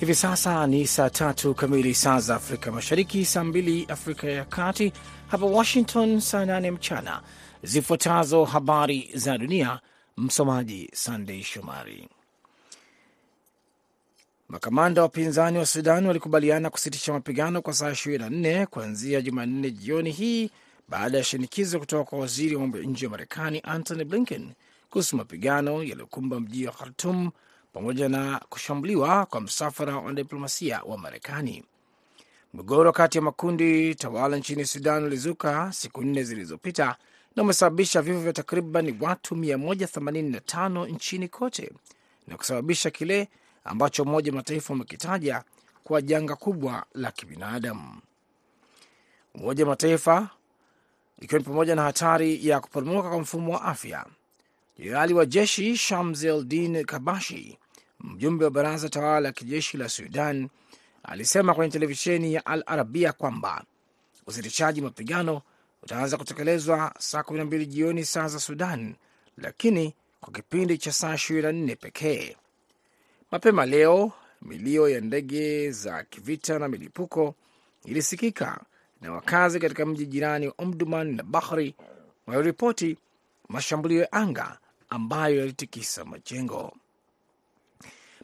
Hivi sasa ni saa tatu kamili saa za Afrika Mashariki, saa mbili Afrika ya Kati, hapa Washington saa nane mchana. Zifuatazo habari za dunia, msomaji Sandei Shomari. Makamanda wa upinzani wa Sudan walikubaliana kusitisha mapigano kwa saa 24 kuanzia Jumanne jioni hii baada ya shinikizo kutoka kwa waziri wa mambo ya nje wa Marekani Antony Blinken kuhusu mapigano yaliyokumba mji wa Khartum pamoja na kushambuliwa kwa msafara wa diplomasia wa Marekani. Mgogoro kati ya makundi tawala nchini Sudan ulizuka siku nne zilizopita na umesababisha vifo vya takriban watu 185 nchini kote na kusababisha kile ambacho Umoja wa Mataifa umekitaja kuwa janga kubwa la kibinadamu. Umoja wa Mataifa ikiwa ni pamoja na hatari ya kuporomoka kwa mfumo wa afya. Jenerali wa jeshi Shams Eldin Kabashi, mjumbe wa baraza tawala la kijeshi la Sudan, alisema kwenye televisheni ya Al Arabia kwamba usitishaji mapigano utaanza kutekelezwa saa 12 jioni saa za Sudan, lakini kwa kipindi cha saa 24 pekee. Mapema leo milio ya ndege za kivita na milipuko ilisikika na wakazi katika mji jirani wa Omdurman na Bahri waliripoti mashambulio ya anga ambayo yalitikisa majengo.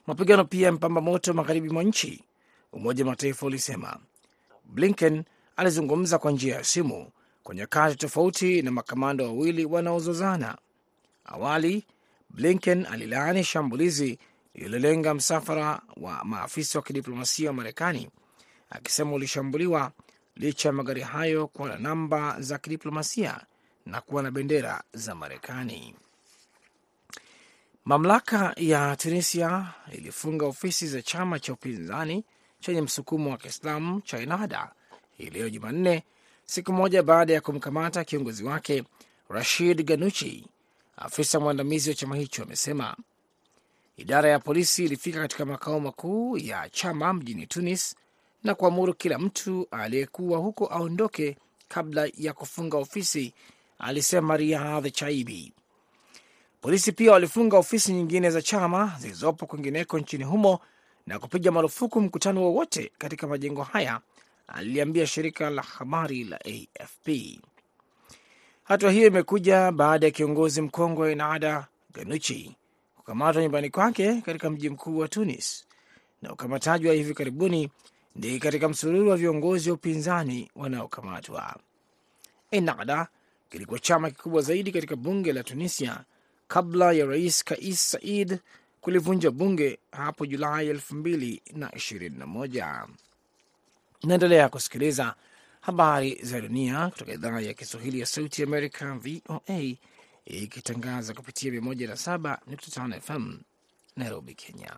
Mapigano pia mpamba moto magharibi mwa nchi, Umoja wa Mataifa ulisema. Blinken alizungumza kwa njia ya simu kwa nyakati tofauti na makamanda wawili wanaozozana. Awali Blinken alilaani shambulizi lililolenga msafara wa maafisa wa kidiplomasia wa Marekani, akisema ulishambuliwa licha ya magari hayo kuwa na namba za kidiplomasia na kuwa na bendera za Marekani. Mamlaka ya Tunisia ilifunga ofisi za chama cha upinzani chenye msukumo wa Kiislamu cha Ennahda hii leo Jumanne, siku moja baada ya kumkamata kiongozi wake Rashid Ganuchi. Afisa mwandamizi wa chama hicho amesema idara ya polisi ilifika katika makao makuu ya chama mjini Tunis na kuamuru kila mtu aliyekuwa huko aondoke kabla ya kufunga ofisi, alisema Riyadh Chaibi. Polisi pia walifunga ofisi nyingine za chama zilizopo kwingineko nchini humo na kupiga marufuku mkutano wowote katika majengo haya, aliliambia shirika la habari la AFP. Hatua hiyo imekuja baada ya kiongozi mkongwe Ennahda Ganuchi kukamatwa nyumbani kwake katika mji mkuu wa Tunis, na ukamataji wa hivi karibuni ndi katika msururu wa viongozi wa upinzani wanaokamatwa. Ennahda kilikuwa chama kikubwa zaidi katika bunge la Tunisia kabla ya rais Kais Said kulivunja bunge hapo Julai 2021. Naendelea kusikiliza habari za dunia kutoka idhaa ya Kiswahili ya Sauti Amerika, VOA, ikitangaza kupitia 107.5 FM Nairobi, Kenya.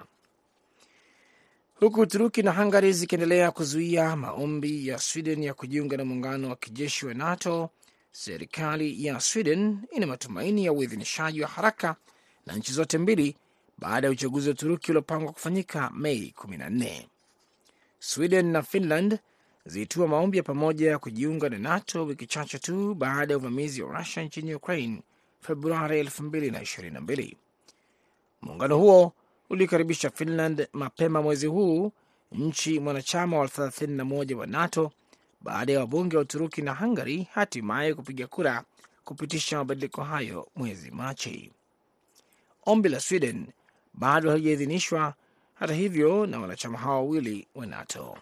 Huku Uturuki na Hungary zikiendelea kuzuia maombi ya Sweden ya kujiunga na muungano wa kijeshi wa NATO, serikali ya Sweden ina matumaini ya uidhinishaji wa haraka na nchi zote mbili baada ya uchaguzi wa Uturuki uliopangwa kufanyika Mei 14. Sweden na Finland zilitua maombi ya pamoja ya kujiunga na NATO wiki chache tu baada ya uvamizi wa Rusia nchini Ukraine Februari 2022. Muungano huo ulikaribisha Finland mapema mwezi huu, nchi mwanachama wa 31 wa NATO, baada ya wabunge wa Uturuki na Hungary hatimaye kupiga kura kupitisha mabadiliko hayo mwezi Machi. Ombi la Sweden bado halijaidhinishwa hata hivyo na wanachama hao wawili wa NATO.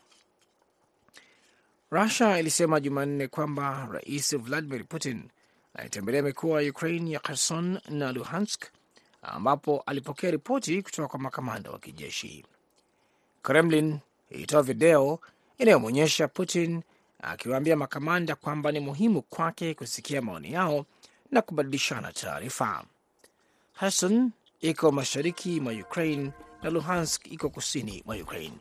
Rusia ilisema Jumanne kwamba Rais Vladimir Putin alitembelea mikoa ya Ukraine ya Kherson na Luhansk ambapo alipokea ripoti kutoka kwa makamanda wa kijeshi. Kremlin ilitoa video inayomwonyesha Putin akiwaambia makamanda kwamba ni muhimu kwake kusikia maoni yao na kubadilishana taarifa. Kherson iko mashariki mwa Ukraine na Luhansk iko kusini mwa Ukraine.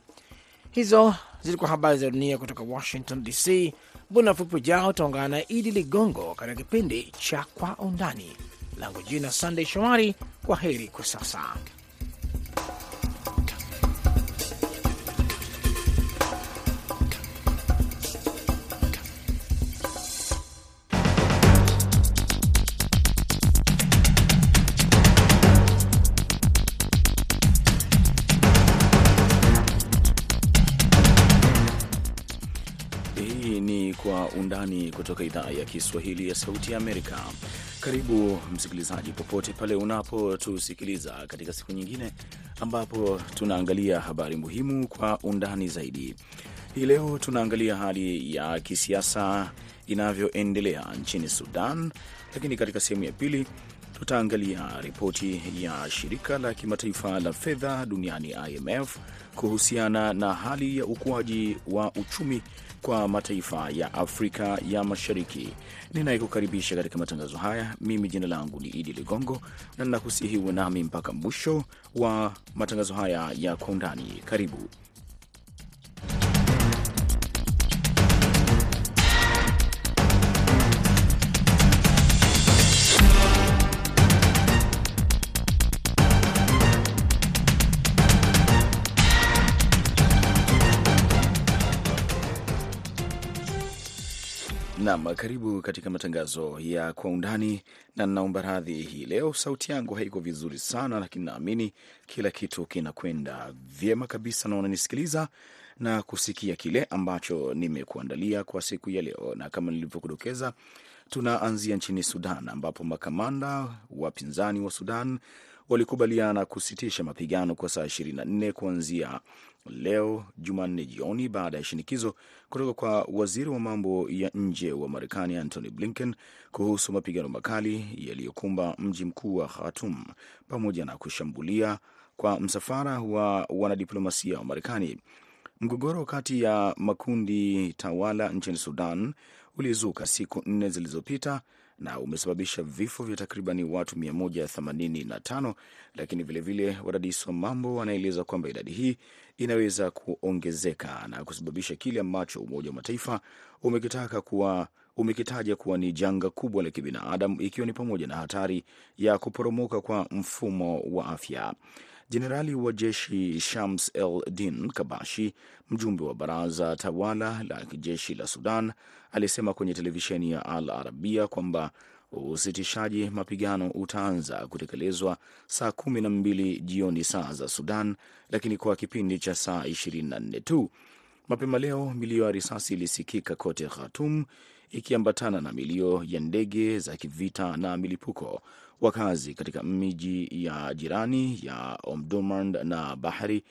Hizo zilikuwa habari za dunia kutoka Washington DC. Muda mfupi ujao utaungana na Idi Ligongo katika kipindi cha Kwa Undani. Langu jina Sandey Shomari. Kwa heri kwa sasa. Undani kutoka idhaa ya Kiswahili ya Sauti ya Amerika. Karibu msikilizaji, popote pale unapotusikiliza katika siku nyingine ambapo tunaangalia habari muhimu kwa undani zaidi. Hii leo tunaangalia hali ya kisiasa inavyoendelea nchini Sudan, lakini katika sehemu ya pili tutaangalia ripoti ya shirika la kimataifa la fedha duniani IMF kuhusiana na hali ya ukuaji wa uchumi kwa mataifa ya Afrika ya Mashariki. Ninayekukaribisha katika matangazo haya, mimi jina langu ni Idi Ligongo na ninakusihi uwe nami mpaka mwisho wa matangazo haya ya kwa undani. Karibu. Nam, karibu katika matangazo ya kwa undani, na ninaomba radhi hii leo sauti yangu haiko vizuri sana, lakini naamini kila kitu kinakwenda vyema kabisa na unanisikiliza na kusikia kile ambacho nimekuandalia kwa siku ya leo. Na kama nilivyokudokeza, tunaanzia nchini Sudan ambapo makamanda wapinzani wa Sudan walikubaliana kusitisha mapigano kwa saa 24 kuanzia leo Jumanne jioni baada ya shinikizo kutoka kwa waziri wa mambo ya nje wa Marekani Antony Blinken kuhusu mapigano makali yaliyokumba mji mkuu wa Khartoum pamoja na kushambulia kwa msafara wa wanadiplomasia wa Marekani. Mgogoro kati ya makundi tawala nchini Sudan ulizuka siku nne zilizopita na umesababisha vifo vya takribani watu 185 lakini vilevile wadadisi wa mambo wanaeleza kwamba idadi hii inaweza kuongezeka na kusababisha kile ambacho Umoja wa Mataifa umekitaka kuwa umekitaja kuwa ni janga kubwa la kibinadamu ikiwa ni pamoja na hatari ya kuporomoka kwa mfumo wa afya. Jenerali wa jeshi Shams El Din Kabashi, mjumbe wa baraza tawala la kijeshi la Sudan, alisema kwenye televisheni ya Al Arabia kwamba usitishaji mapigano utaanza kutekelezwa saa kumi na mbili jioni saa za Sudan, lakini kwa kipindi cha saa 24 tu. Mapema leo milio ya risasi ilisikika kote Khartoum ikiambatana na milio ya ndege za kivita na milipuko. Wakazi katika miji ya jirani ya Omdurman na Bahari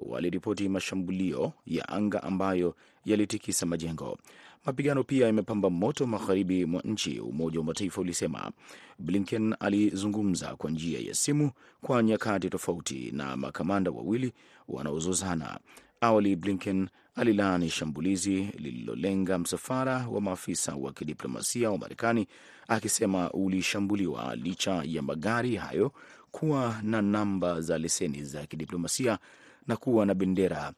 waliripoti mashambulio ya anga ambayo yalitikisa majengo. Mapigano pia yamepamba moto magharibi mwa nchi, Umoja wa Mataifa ulisema. Blinken alizungumza kwa njia ya simu kwa nyakati tofauti na makamanda wawili wanaozozana. Awali Blinken alilaani shambulizi lililolenga msafara wa maafisa wa kidiplomasia wa Marekani akisema ulishambuliwa licha ya magari hayo kuwa na namba za leseni za kidiplomasia na kuwa na bendera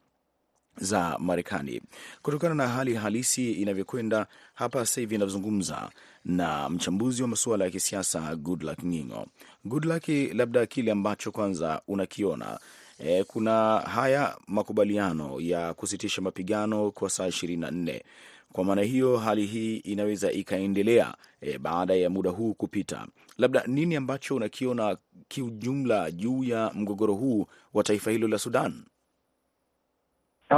za Marekani. Kutokana na hali halisi inavyokwenda hapa sasa hivi inavyozungumza na mchambuzi wa masuala ya kisiasa Goodluck Ngingo. Goodluck, labda kile ambacho kwanza unakiona E, kuna haya makubaliano ya kusitisha mapigano kwa saa ishirini na nne. Kwa maana hiyo hali hii inaweza ikaendelea e, baada ya muda huu kupita. Labda nini ambacho unakiona kiujumla juu ya mgogoro huu wa taifa hilo la Sudan?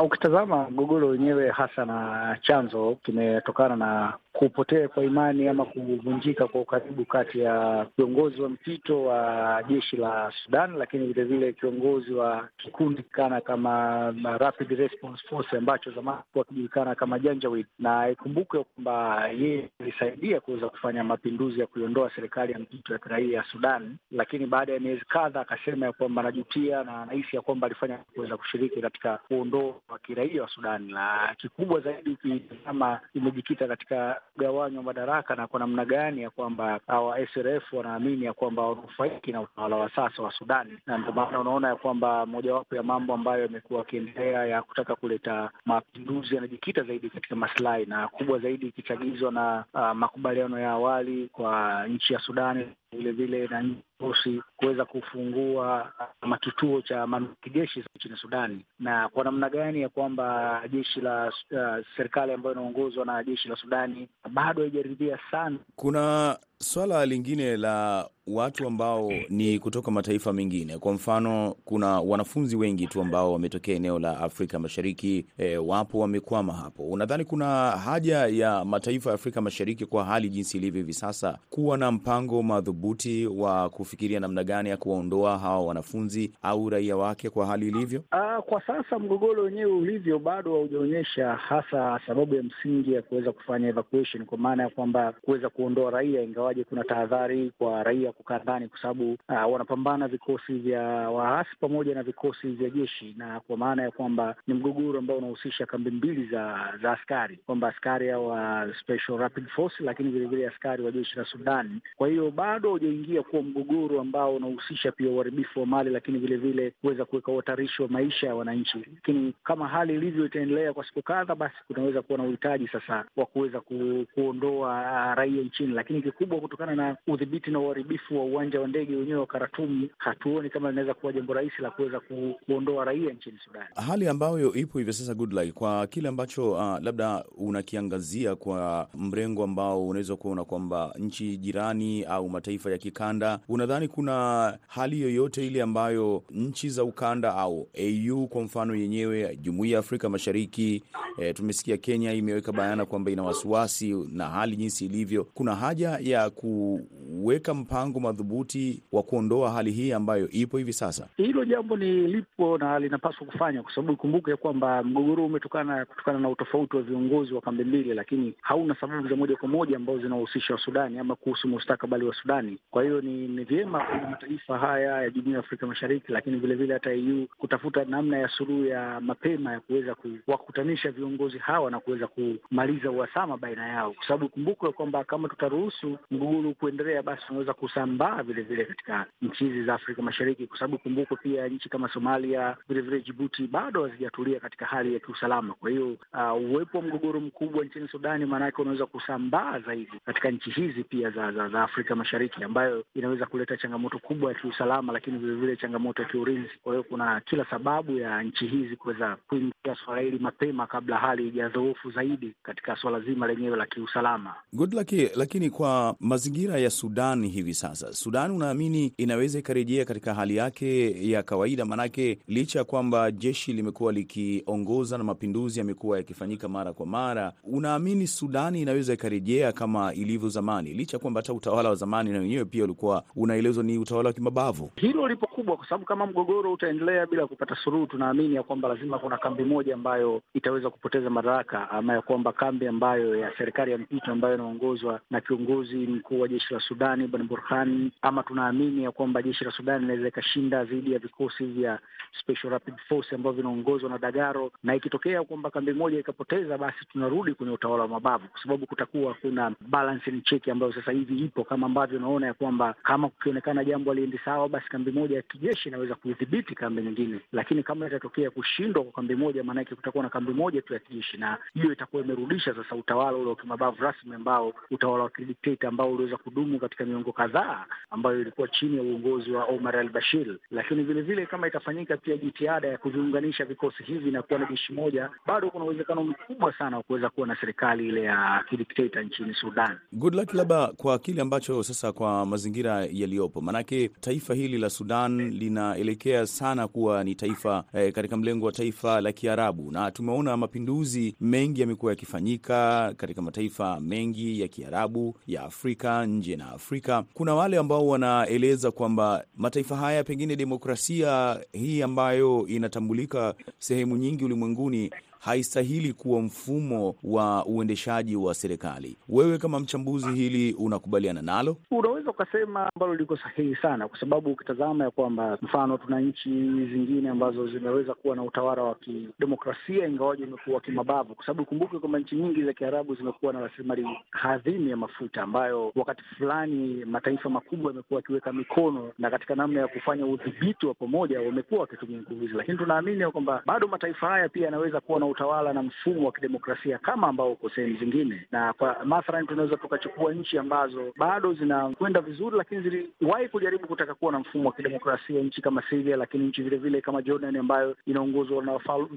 Ukitazama mgogoro wenyewe hasa na chanzo kimetokana na kupotea kwa imani ama kuvunjika kwa ukaribu kati ya kiongozi wa mpito wa jeshi la Sudan, lakini vilevile kiongozi wa kikundi kana kama Rapid Response Force ambacho zamani kuwa kijulikana kama Janjaweed, na ikumbuke kwamba yeye alisaidia kuweza kufanya mapinduzi ya kuiondoa serikali ya mpito ya kiraia ya Sudan, lakini baada ya miezi kadha akasema ya kwamba anajutia na anahisi ya kwamba alifanya kuweza kushiriki katika kuondoa wa kiraia wa Sudan, na kikubwa zaidi ukitazama imejikita katika mgawanyo wa madaraka na kwa namna gani ya kwamba hawa SRF wanaamini ya kwamba wanufaiki na utawala wa sasa wa Sudani, na ndio maana unaona ya kwamba mojawapo ya mambo ambayo yamekuwa akiendelea ya kutaka kuleta mapinduzi yanajikita zaidi katika maslahi na kubwa zaidi ikichagizwa na uh, makubaliano ya awali kwa nchi ya Sudani vilevile na nchi kuweza kufungua ama kituo cha kijeshi nchini Sudani, na kwa namna gani ya kwamba jeshi la uh, serikali ambayo inaongozwa na jeshi la Sudani bado haijaridhia sana. Kuna Swala lingine la watu ambao ni kutoka mataifa mengine, kwa mfano, kuna wanafunzi wengi tu ambao wametokea eneo la Afrika Mashariki e, wapo wamekwama hapo. Unadhani kuna haja ya mataifa ya Afrika Mashariki kwa hali jinsi ilivyo hivi sasa kuwa na mpango madhubuti wa kufikiria namna gani ya kuwaondoa hawa wanafunzi au raia wake kwa hali ilivyo? Uh, kwa sasa mgogoro wenyewe ulivyo bado haujaonyesha hasa sababu ya msingi ya kuweza kufanya evacuation, kwa maana ya kwamba kuweza kuondoa raia, ingawaje kuna tahadhari kwa raia kukaa ndani, kwa sababu uh, wanapambana vikosi vya waasi pamoja na vikosi vya jeshi, na kwa maana ya kwamba ni mgogoro ambao unahusisha kambi mbili za za askari, kwamba askari wa Special Rapid Force, lakini vilevile askari wa jeshi la Sudani. Kwa hiyo bado haujaingia kuwa mgogoro ambao unahusisha pia uharibifu wa mali, lakini vilevile kuweza kuweka uhatarishi wa maisha ya wananchi. Lakini kama hali ilivyo itaendelea kwa siku kadha, basi kunaweza kuwa na uhitaji sasa wa kuweza ku, kuondoa raia nchini, lakini kikubwa kutokana na udhibiti na uharibifu wa uwanja wa ndege wenyewe wa Khartoum, hatuoni kama linaweza kuwa jambo rahisi la kuweza kuondoa raia nchini Sudani. Hali ambayo ipo hivi sasa, Goodluck, kwa kile ambacho uh, labda unakiangazia kwa mrengo ambao unaweza kuona kwamba nchi jirani au mataifa ya kikanda, unadhani kuna hali yoyote ile ambayo nchi za ukanda au AU kwa mfano yenyewe, Jumuiya ya Afrika Mashariki, eh, tumesikia Kenya imeweka bayana kwamba ina wasiwasi na hali jinsi ilivyo. Kuna haja ya kuweka mpango madhubuti wa kuondoa hali hii ambayo ipo hivi sasa. Hilo jambo ni lipo na linapaswa kufanywa, kwa sababu ikumbuke kwamba mgogoro umetokana kutokana na utofauti wa viongozi wa kambi mbili, lakini hauna sababu za moja kwa moja ambazo zinahusisha wa Sudani ama kuhusu mustakabali wa Sudani. Kwa hiyo ni, ni vyema kwenye mataifa haya ya Jumuiya ya Afrika Mashariki, lakini vilevile hata EU kutafuta namna ya suluhu ya mapema ya kuweza kuwakutanisha viongozi hawa na kuweza kumaliza uhasama baina yao, kwa sababu ikumbukwe kwamba kama tutaruhusu mgogoro kuendelea, basi unaweza kusambaa vilevile katika nchi hizi za Afrika Mashariki, kwa sababu kumbuko pia nchi kama Somalia, vilevile Jibuti bado hazijatulia katika hali ya kiusalama. Kwa hiyo uh, uwepo wa mgogoro mkubwa nchini Sudani maanake unaweza kusambaa zaidi katika nchi hizi pia za, za, za Afrika Mashariki, ambayo inaweza kuleta changamoto kubwa ya kiusalama, lakini vilevile changamoto ya kiulinzi. Kwa hiyo kuna kila sababu ya nchi hizi kuweza kuingia swala hili mapema kabla hali ijadhoofu zaidi katika swala zima lenyewe la kiusalama. Goodluck, lakini kwa mazingira ya Sudan hivi sasa, Sudan unaamini inaweza ikarejea katika hali yake ya kawaida? Maanake licha ya kwamba jeshi limekuwa likiongoza na mapinduzi yamekuwa yakifanyika mara kwa mara, unaamini Sudani inaweza ikarejea kama ilivyo zamani, licha ya kwamba hata utawala wa zamani na wenyewe pia ulikuwa unaelezwa ni utawala wa kimabavu? Hilo lipo kubwa, kwa sababu kama mgogoro utaendelea bila kupata suluhu, tunaamini ya kwamba lazima kuna kambi moja ambayo itaweza kupoteza madaraka, ama ya kwamba kambi ambayo ya serikali ya mpito ambayo inaongozwa na kiongozi mkuu wa jeshi la Sudani Bwana Burhan, ama tunaamini ya kwamba jeshi la Sudani inaweza ikashinda dhidi ya vikosi vya Special Rapid Force ambavyo vinaongozwa na Dagaro, na ikitokea kwamba kambi moja ikapoteza, basi tunarudi kwenye utawala wa mabavu, kwa sababu kutakuwa kuna balance and check ambayo sasa hivi ipo, kama ambavyo unaona ya kwamba kama kukionekana jambo aliendi sawa, basi kambi moja ya kijeshi inaweza kuidhibiti kambi nyingine, lakini kama itatokea kushindwa kwa kambi moja, maanake kutakuwa na kambi moja tu ya kijeshi, na hiyo itakuwa imerudisha sasa utawala ule wa kimabavu rasmi, ambao utawala wa kidikteta ambao uliweza kudumu katika miongo kadhaa, ambayo ilikuwa chini ya uongozi wa Omar al Bashir. Lakini vilevile kama itafanyika pia jitihada ya kuviunganisha vikosi hivi na kuwa na jeshi moja, bado kuna uwezekano mkubwa sana wa kuweza kuwa na serikali ile ya kidikteta nchini Sudan. Goodluck, labda kwa kile ambacho sasa, kwa mazingira yaliyopo, maanake taifa hili la Sudan linaelekea sana kuwa ni taifa eh, katika mlengo wa taifa la Kiarabu, na tumeona mapinduzi mengi yamekuwa yakifanyika katika mataifa mengi ya Kiarabu ya Afrika, nje na Afrika. Kuna wale ambao wanaeleza kwamba mataifa haya pengine demokrasia hii ambayo inatambulika sehemu nyingi ulimwenguni haistahili kuwa mfumo wa uendeshaji wa serikali. Wewe kama mchambuzi, hili unakubaliana nalo? Unaweza ukasema ambalo liko sahihi sana, kwa sababu ukitazama ya kwamba mfano tuna nchi zingine ambazo zimeweza kuwa na utawala wa kidemokrasia ingawaji imekuwa kimabavu, kwa sababu kumbuke kwamba nchi nyingi za Kiarabu zimekuwa na rasilimali hadhimu ya mafuta ambayo wakati fulani mataifa makubwa yamekuwa yakiweka mikono na katika namna ya kufanya udhibiti wa pamoja wamekuwa wakitumia nguvu hizi, lakini tunaamini kwamba bado mataifa haya pia yanaweza kuwa na na utawala na mfumo wa kidemokrasia kama ambao uko sehemu zingine, na kwa mathalan tunaweza tukachukua nchi ambazo bado zinakwenda vizuri, lakini ziliwahi kujaribu kutaka kuwa na mfumo wa kidemokrasia, nchi kama Syria, lakini nchi vile vile kama Jordan ambayo inaongozwa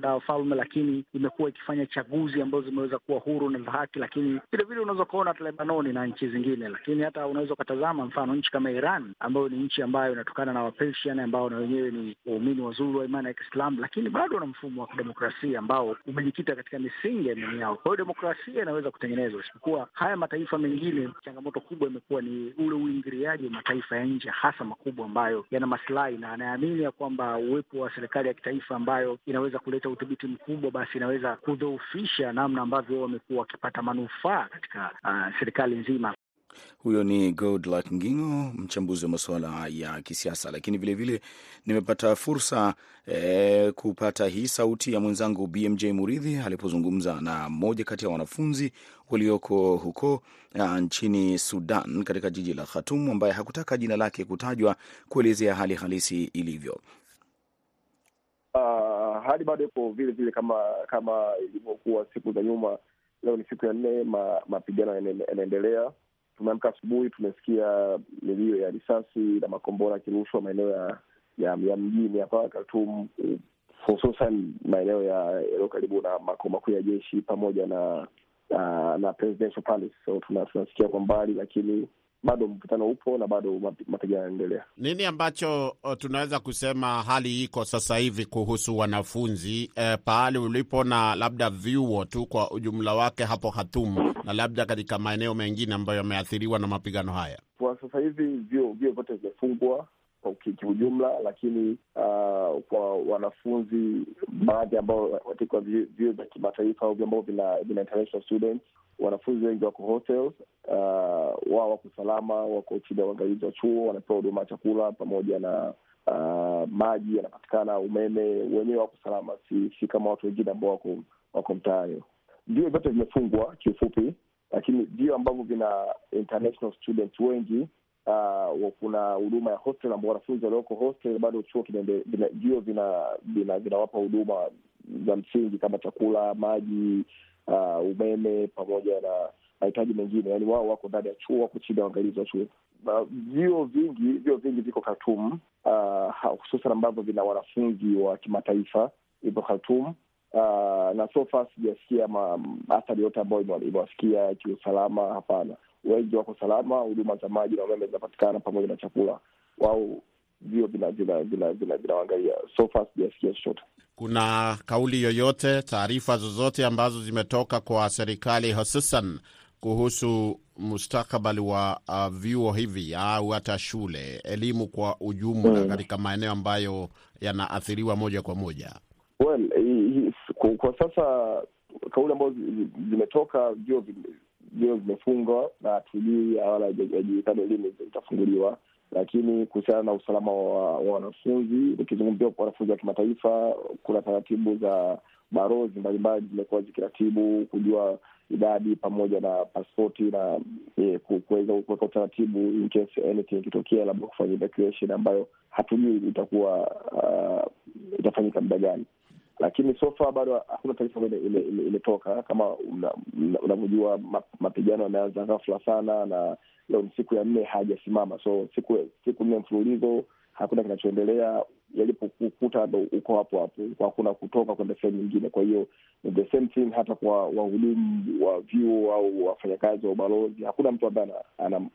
na wafalme, lakini imekuwa ikifanya chaguzi ambazo zimeweza kuwa huru na za haki, lakini vile vile unaweza ukaona hata Lebanoni na nchi zingine, lakini hata unaweza ukatazama mfano nchi kama Iran ambayo ni nchi ambayo inatokana na Wapersian ambao na wenyewe ni waumini wazuri wa imani ya Kiislamu, lakini bado na mfumo wa kidemokrasia ambao umejikita katika misingi ya imani yao. Kwa hiyo demokrasia inaweza kutengenezwa, isipokuwa haya mataifa mengine, changamoto kubwa imekuwa ni ule uingiliaji wa mataifa ya nje, hasa makubwa ambayo yana masilahi na anaamini ya kwamba uwepo wa serikali ya kitaifa ambayo inaweza kuleta udhibiti mkubwa, basi inaweza kudhoofisha namna ambavyo wamekuwa wakipata manufaa katika uh, serikali nzima. Huyo ni Goodluck Ngingo, mchambuzi wa masuala ya kisiasa. Lakini vilevile nimepata fursa eh, kupata hii sauti ya mwenzangu BMJ Muridhi alipozungumza na mmoja kati ya wanafunzi walioko huko uh, nchini Sudan katika jiji la Khartoum, ambaye hakutaka jina lake kutajwa kuelezea hali halisi ilivyo. Uh, hali bado ipo vile vile kama kama ilivyokuwa siku za nyuma. Leo ni siku ya nne, mapigano yanaendelea Tumeamka asubuhi, tumesikia milio ya risasi na makombora yakirushwa maeneo ya, ya, ya mjini hapa Khartoum, hususan maeneo yaliyo karibu na makao makuu ya jeshi pamoja na na, na Presidential Palace. So tunasikia kwa mbali, lakini bado mvutano upo na bado mapigano yanaendelea. Nini ambacho tunaweza kusema hali iko sasa hivi kuhusu wanafunzi eh, pahali ulipo na labda vyuo tu kwa ujumla wake hapo Khartoum na labda katika maeneo mengine ambayo yameathiriwa na mapigano haya? Kwa sasa hivi vyuo vyote vimefungwa kiujumla, lakini uh, kwa wanafunzi baadhi ambao katika vyuo vya kimataifa au ambao vina, vina international students wanafunzi wengi wako hotels. Uh, wao wako salama, wako chini ya uangalizi wa chuo, wanapewa huduma ya chakula pamoja na uh, maji yanapatikana, umeme, wenyewe wako salama, si, si kama watu wengine ambao wako wako mtaani. Vyuo vyote vimefungwa kiufupi, lakini vyuo ambavyo vina international students wengi uh, kuna huduma ya hostel ambao wanafunzi walioko hostel bado chuo vio vinawapa vina, vina huduma za msingi kama chakula, maji Uh, umeme pamoja na mahitaji mengine, Yani wao wako ndani ya chuo, wako chini ya uangalizi wa chuo. Vyuo vingi vyuo vingi viko Khartoum, uh, hususan ambavyo vina wanafunzi wa kimataifa ipo Khartoum, uh, na so far sijasikia athari yote ambayo imewafikia kiusalama. Hapana, wengi wako salama, huduma za maji na umeme zinapatikana pamoja na chakula. Wao vio vinawangalia, so far sijasikia chochote. Kuna kauli yoyote, taarifa zozote ambazo zimetoka kwa serikali hususan kuhusu mustakabali wa uh, vyuo hivi au hata shule, elimu kwa ujumla katika hmm, maeneo ambayo yanaathiriwa moja kwa moja? Well, kwa, sasa kauli ambazo zimetoka, vyuo vimefungwa na hatujui wala hajulikani lini zitafunguliwa lakini kuhusiana na usalama wa wanafunzi, ukizungumzia wanafunzi wa kimataifa, kuna taratibu za barozi mbalimbali zimekuwa zikiratibu kujua idadi pamoja na paspoti na kuweza kuweka utaratibu in case anything ikitokea, labda kufanya evacuation ambayo hatujui itakuwa uh, itafanyika muda gani, lakini sofa bado hakuna taarifa imetoka. Kama unavyojua, mapigano yameanza ghafla sana na leo ni siku ya nne hajasimama, so siku siku nne mfululizo hakuna kinachoendelea. Yalipokuta ndo uko hapo hapo, hakuna kutoka kwenda sehemu nyingine. Kwa hiyo the same thing hata kwa wahudumu wa vyuo au wafanyakazi wa ubalozi, hakuna mtu ambaye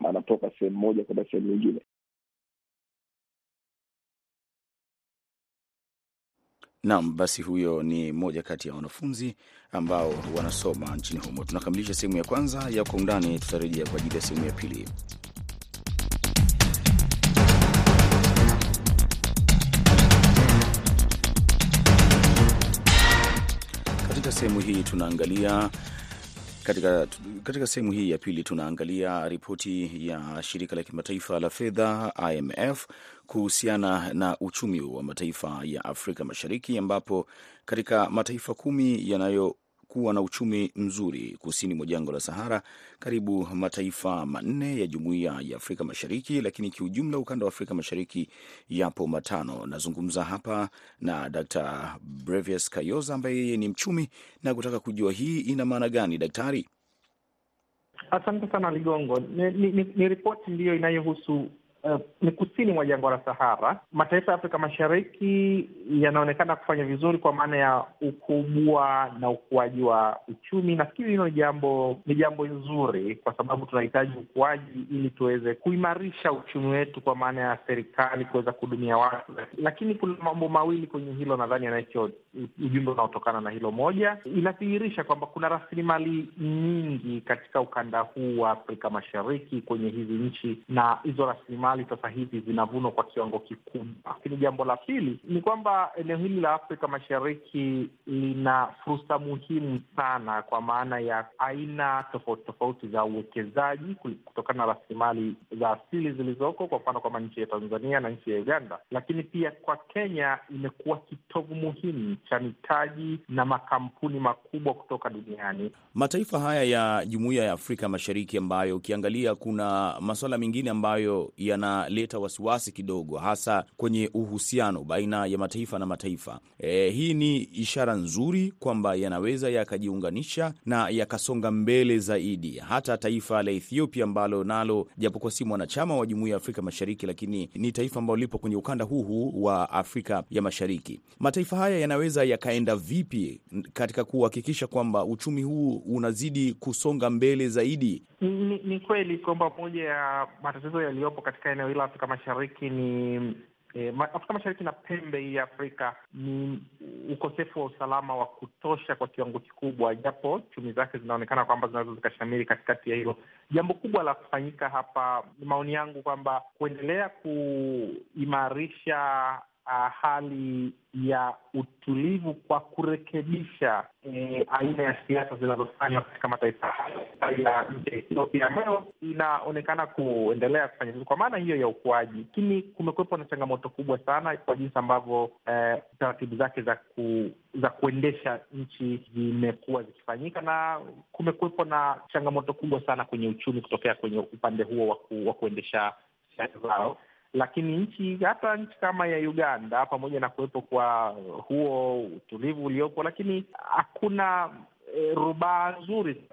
anatoka sehemu moja kwenda sehemu nyingine. Naam, basi huyo ni mmoja kati ya wanafunzi ambao wanasoma nchini humo. Tunakamilisha sehemu ya kwanza ya Kwa Undani, tutarejea kwa ajili ya sehemu ya pili. Katika sehemu hii tunaangalia katika, katika sehemu hii ya pili tunaangalia ripoti ya shirika la kimataifa la fedha IMF kuhusiana na uchumi wa mataifa ya Afrika Mashariki, ambapo katika mataifa kumi yanayo kuwa na uchumi mzuri kusini mwa jangwa la Sahara, karibu mataifa manne ya jumuiya ya Afrika Mashariki, lakini kiujumla ukanda wa Afrika Mashariki yapo matano. Nazungumza hapa na Dr. Brevius Kayoza ambaye yeye ni mchumi na kutaka kujua hii ina maana gani, daktari? Asante sana Ligongo. Ni, ni, ni, ni ripoti ndiyo inayohusu Uh, ni kusini mwa jangwa la Sahara. Mataifa ya Afrika Mashariki yanaonekana kufanya vizuri kwa maana ya ukubwa na ukuaji wa uchumi. Nafikiri hilo ni jambo ni jambo nzuri, kwa sababu tunahitaji ukuaji ili tuweze kuimarisha uchumi wetu, kwa maana ya serikali kuweza kuhudumia watu. Lakini kuna mambo mawili kwenye hilo nadhani yanacho ujumbe unaotokana na hilo. Moja, inadhihirisha kwamba kuna rasilimali nyingi katika ukanda huu wa Afrika Mashariki kwenye hizi nchi, na hizo rasilimali sasa hivi zinavunwa kwa kiwango kikubwa. Lakini jambo la pili ni kwamba eneo hili la Afrika Mashariki lina fursa muhimu sana, kwa maana ya aina tofauti tofauti za uwekezaji kutokana na rasilimali za asili zilizoko, kwa mfano kama nchi ya Tanzania na nchi ya Uganda. Lakini pia kwa Kenya imekuwa kitovu muhimu cha mitaji na makampuni makubwa kutoka duniani. Mataifa haya ya Jumuiya ya Afrika Mashariki ambayo ukiangalia kuna masuala mengine ambayo yanaleta wasiwasi kidogo, hasa kwenye uhusiano baina ya mataifa na mataifa. E, hii ni ishara nzuri kwamba yanaweza yakajiunganisha na yakasonga mbele zaidi. Hata taifa la Ethiopia ambalo nalo japokuwa si mwanachama wa Jumuiya ya Afrika Mashariki, lakini ni taifa ambalo lipo kwenye ukanda huu huu wa Afrika ya Mashariki. Mataifa haya yanaweza yakaenda vipi katika kuhakikisha kwamba uchumi huu unazidi kusonga mbele zaidi? Ni, ni kweli kwamba moja ya matatizo yaliyopo katika eneo hili la Afrika Mashariki ni eh, Afrika Mashariki na pembe hii ya Afrika ni ukosefu wa usalama wa kutosha kwa kiwango kikubwa, japo chumi zake zinaonekana kwamba zinaweza zikashamiri katikati ya hilo. Jambo kubwa la kufanyika hapa, ni maoni yangu kwamba kuendelea kuimarisha uh, hali ya utulivu kwa kurekebisha eh, aina ya siasa zinazofanywa katika mataifa ya nchi ya Ethiopia. Ambayo inaonekana kuendelea kufanya vizuri kwa maana hiyo ya ukuaji, lakini kumekuwepo na changamoto kubwa sana kwa jinsi ambavyo eh, taratibu zake za ku, za kuendesha nchi zimekuwa zikifanyika, na kumekuwepo na changamoto kubwa sana kwenye uchumi kutokea kwenye upande huo wa kuendesha siasa zao lakini nchi hata nchi kama ya Uganda, pamoja na kuwepo kwa huo utulivu uliopo, lakini hakuna e, rubaa nzuri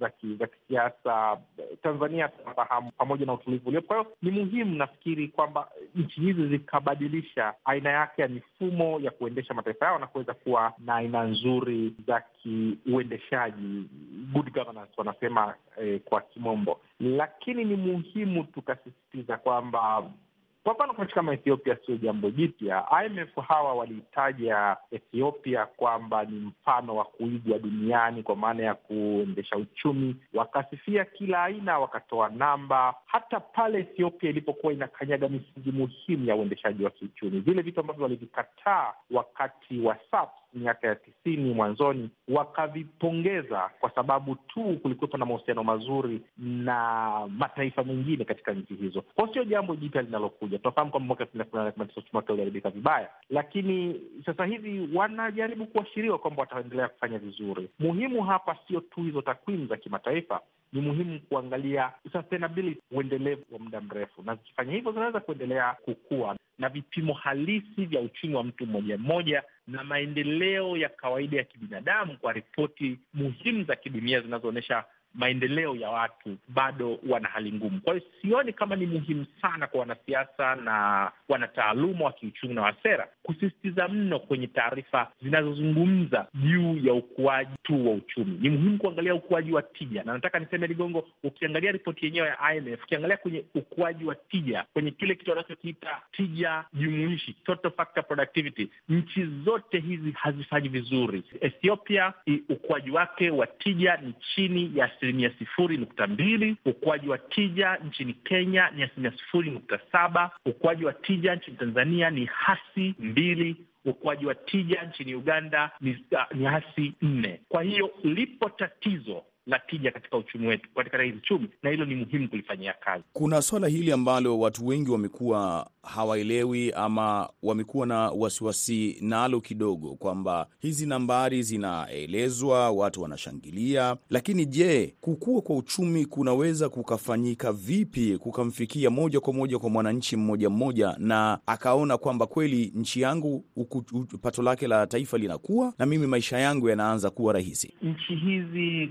za kisiasa. Tanzania tunafahamu, pamoja na utulivu uliopo. Kwa hiyo ni muhimu, nafikiri kwamba nchi hizi zikabadilisha aina yake ya mifumo ya kuendesha mataifa yao na kuweza kuwa na aina nzuri za kiuendeshaji, good governance wanasema eh, kwa kimombo. Lakini ni muhimu tukasisitiza kwamba kwa mfano nchi kama Ethiopia sio jambo jipya. IMF hawa waliitaja Ethiopia kwamba ni mfano wa kuigwa duniani kwa maana ya kuendesha uchumi, wakasifia kila aina, wakatoa namba. Hata pale Ethiopia ilipokuwa inakanyaga misingi muhimu ya uendeshaji wa kiuchumi, vile vitu ambavyo walivikataa wakati wa SAPS miaka ya tisini mwanzoni, wakavipongeza kwa sababu tu kulikuwepo na mahusiano mazuri na mataifa mengine katika nchi hizo. Kwa sio jambo jipya linalokuja. Tunafahamu kwamba mwaka elfu mbili na kumi na tisa uchumi wake uliharibika vibaya, lakini sasa hivi wanajaribu kuashiriwa kwamba wataendelea kufanya vizuri. Muhimu hapa sio tu hizo takwimu za kimataifa ni muhimu kuangalia sustainability, uendelevu wa muda mrefu, na zikifanya hivyo zinaweza kuendelea kukua na vipimo halisi vya uchumi wa mtu mmoja mmoja na maendeleo ya kawaida ya kibinadamu kwa ripoti muhimu za kidunia zinazoonyesha maendeleo ya watu bado wana hali ngumu. Kwa hiyo sioni kama ni muhimu sana kwa wanasiasa na wanataaluma wa kiuchumi na wa sera kusisitiza mno kwenye taarifa zinazozungumza juu ya ukuaji tu wa uchumi. Ni muhimu kuangalia ukuaji wa tija, na nataka niseme Ligongo, ukiangalia ripoti yenyewe ya IMF, ukiangalia kwenye ukuaji wa tija, kwenye kile kitu wanachokiita tija jumuishi, total factor productivity, nchi zote hizi hazifanyi vizuri. Ethiopia, ukuaji wake wa tija ni chini ya asilimia sifuri nukta mbili. Ukuaji wa tija nchini Kenya ni asilimia sifuri nukta saba. Ukuaji wa tija nchini Tanzania ni hasi mbili. Ukuaji wa tija nchini Uganda ni, uh, ni hasi nne. Kwa hiyo lipo tatizo la tija katika uchumi wetu, katika uchumi, na hilo ni muhimu kulifanyia kazi. Kuna swala hili ambalo watu wengi wamekuwa hawaelewi ama wamekuwa na wasiwasi nalo kidogo, kwamba hizi nambari zinaelezwa, watu wanashangilia, lakini je, kukua kwa uchumi kunaweza kukafanyika vipi, kukamfikia moja kwa moja kwa mwananchi mmoja mmoja, na akaona kwamba kweli nchi yangu pato lake la taifa linakuwa na mimi maisha yangu yanaanza kuwa rahisi. Nchi hizi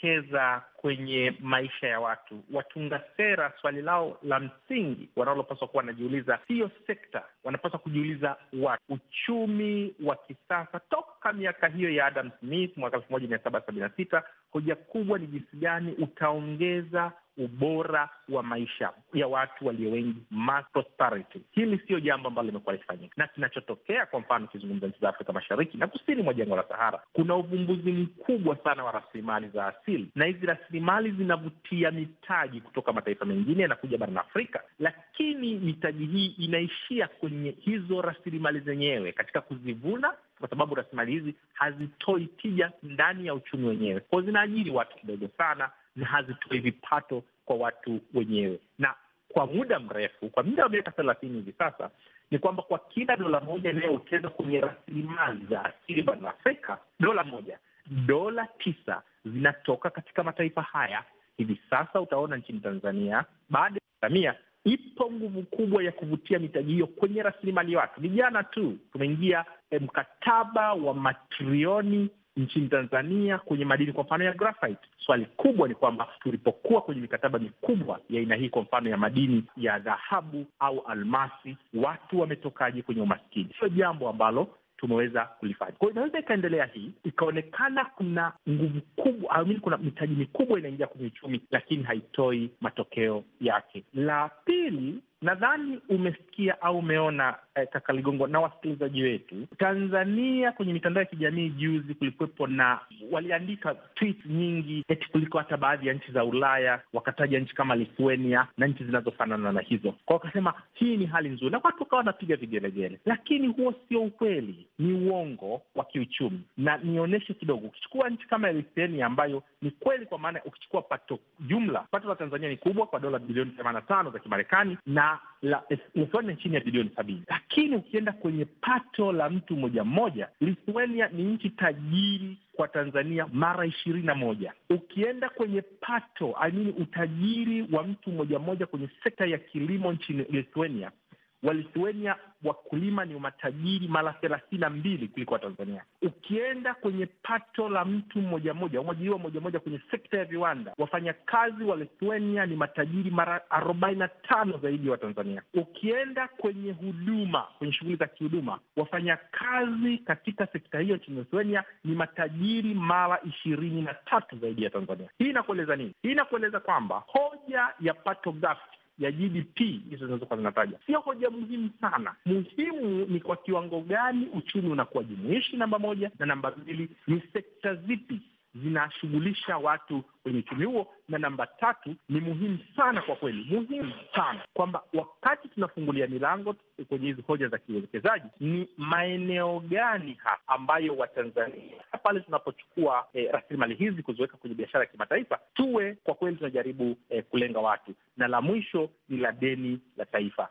kuwekeza kwenye maisha ya watu, watunga sera, swali lao la msingi wanalopaswa kuwa wanajiuliza siyo sekta, wanapaswa kujiuliza watu. Uchumi wa kisasa toka miaka hiyo ya Adam Smith mwaka elfu moja mia saba sabini na sita, hoja kubwa ni jinsi gani utaongeza ubora wa maisha ya watu walio wengi, mass prosperity. Hili siyo jambo ambalo limekuwa likifanyika, na kinachotokea kwa mfano, ukizungumza nchi za Afrika Mashariki na kusini mwa jangwa la Sahara, kuna uvumbuzi mkubwa sana wa rasilimali za asili, na hizi rasilimali zinavutia mitaji kutoka mataifa mengine yanakuja barani Afrika, lakini mitaji hii inaishia kwenye hizo rasilimali zenyewe katika kuzivuna kwa sababu rasilimali hizi hazitoi tija ndani ya uchumi wenyewe, kwao zinaajiri watu kidogo sana na hazitoi vipato kwa watu wenyewe. Na kwa muda mrefu, kwa muda wa miaka thelathini hivi sasa, ni kwamba kwa kila dola moja inayowekeza kwenye rasilimali za asili barani Afrika, dola moja, dola tisa zinatoka katika mataifa haya. Hivi sasa utaona nchini Tanzania, baada ya Samia, ipo nguvu kubwa ya kuvutia mitaji hiyo kwenye rasilimali watu. Ni jana tu tumeingia mkataba wa matrilioni nchini Tanzania kwenye madini kwa mfano ya graphite. Swali kubwa ni kwamba tulipokuwa kwenye mikataba mikubwa ya aina hii, kwa mfano ya madini ya dhahabu au almasi, watu wametokaje kwenye umaskini? Sio jambo ambalo tumeweza kulifanya. Kwa hiyo inaweza ikaendelea hii ikaonekana kuna nguvu kubwa, amini, kuna mitaji mikubwa inaingia kwenye uchumi, lakini haitoi matokeo yake. La pili nadhani umesikia au umeona eh, kaka Ligongo na wasikilizaji wetu Tanzania kwenye mitandao ya kijamii juzi, kulikuwepo na waliandika tweet nyingi eti kuliko hata baadhi ya nchi za Ulaya, wakataja nchi kama Lithuania na nchi zinazofanana na hizo, kwa wakasema hii ni hali nzuri, na watu wakawa wanapiga vigelegele, lakini huo sio ukweli, ni uongo wa kiuchumi. Na nionyeshe kidogo, ukichukua nchi kama Lithuania ambayo ni kweli, kwa maana ukichukua pato jumla, pato la Tanzania ni kubwa kwa dola bilioni themanini na tano za Kimarekani na la Lithuania chini ya bilioni sabini, lakini ukienda kwenye pato la mtu mmoja mmoja, Lithuania ni nchi tajiri kwa Tanzania mara ishirini na moja. Ukienda kwenye pato I utajiri wa mtu mmoja mmoja kwenye sekta ya kilimo nchini Lithuania, Walithuania wakulima ni matajiri mara thelathini na mbili kuliko Watanzania. Ukienda kwenye pato la mtu mmoja mmoja, umwajiriwa mmoja mmoja kwenye sekta ya viwanda, wafanyakazi wa Lithuania ni matajiri mara arobaini na tano zaidi ya Watanzania. Ukienda kwenye huduma, kwenye shughuli za kihuduma, wafanyakazi katika sekta hiyo nchini Lithuania ni matajiri mara ishirini na tatu zaidi ya Tanzania. Hii inakueleza nini? Hii inakueleza kwamba hoja ya pato ghafi ya GDP hizo zinazokuwa zinataja sio hoja muhimu sana. Muhimu ni kwa kiwango gani uchumi unakuwa jumuishi, namba moja, na namba mbili ni sekta zipi zinashughulisha watu kwenye uchumi huo, na namba tatu ni muhimu sana, kwa kweli muhimu sana kwamba wakati tunafungulia milango kwenye hizi hoja za kiuwekezaji, ni maeneo gani hasa ambayo Watanzania pale tunapochukua eh, rasilimali hizi kuziweka kwenye biashara ya kimataifa, tuwe kwa kweli tunajaribu eh, kulenga watu, na la mwisho ni la deni la taifa,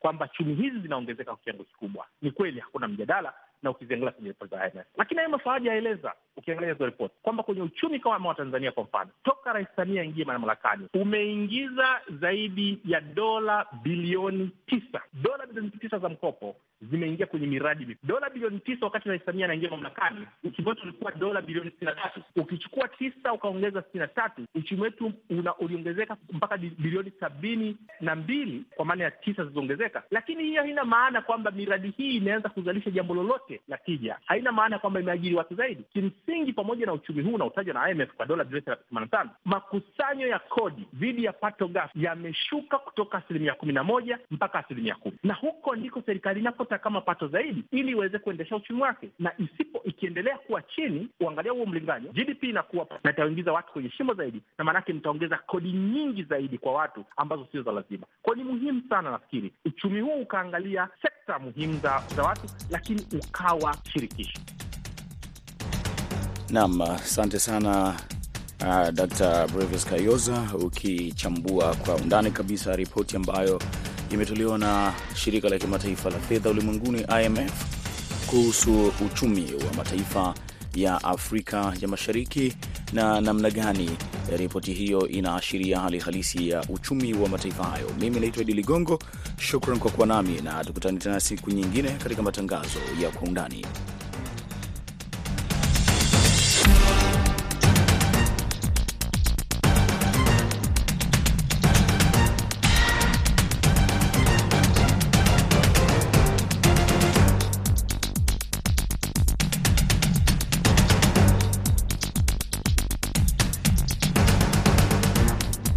kwamba chumi hizi zinaongezeka kwa kiwango kikubwa. Ni kweli hakuna mjadala na ukiziangalia kwenye ripoti za IMF, lakini IMF hawajaeleza. Ukiangalia hizo ripoti kwamba kwenye uchumi kama wa Tanzania kwa mfano, toka Rais Samia aingie mamlakani, umeingiza zaidi ya dola bilioni tisa, dola bilioni tisa za mkopo zimeingia kwenye miradi. Dola bilioni tisa wakati Rais Samia anaingia mamlakani, uchumi wetu ulikuwa dola bilioni sitini na tatu. Ukichukua tisa ukaongeza sitini na tatu, uchumi wetu uliongezeka mpaka bilioni sabini na mbili kwa maana ya tisa zilizoongezeka. Lakini hiyo haina maana kwamba miradi hii imeanza kuzalisha jambo lolote la tija. Haina maana kwamba imeajiri watu zaidi. Kimsingi, pamoja na uchumi huu unaotajwa na IMF kwa dola bilioni themanini na tano, makusanyo ya kodi dhidi ya pato ghafi yameshuka kutoka asilimia kumi na moja mpaka asilimia kumi, na huko ndiko serikali inapotaka mapato zaidi ili iweze kuendesha uchumi wake, na isipo ikiendelea kuwa chini, uangalia huo mlinganyo, GDP inakuwa na itaingiza watu kwenye shimo zaidi, na maanake mtaongeza kodi nyingi zaidi kwa watu ambazo sio za lazima. Kwa ni muhimu sana, nafikiri uchumi huu ukaangalia sekta muhimu za, za watu, lakini ukawa shirikishi. Naam, asante sana uh, Dr. Brevis Kayoza ukichambua kwa undani kabisa ripoti ambayo imetolewa na shirika la kimataifa la fedha ulimwenguni IMF kuhusu uchumi wa mataifa ya Afrika ya Mashariki na namna gani ripoti hiyo inaashiria hali halisi ya uchumi wa mataifa hayo. Mimi naitwa Idi Ligongo, shukran kwa kuwa nami na tukutane tena siku nyingine katika matangazo ya Kwa Undani.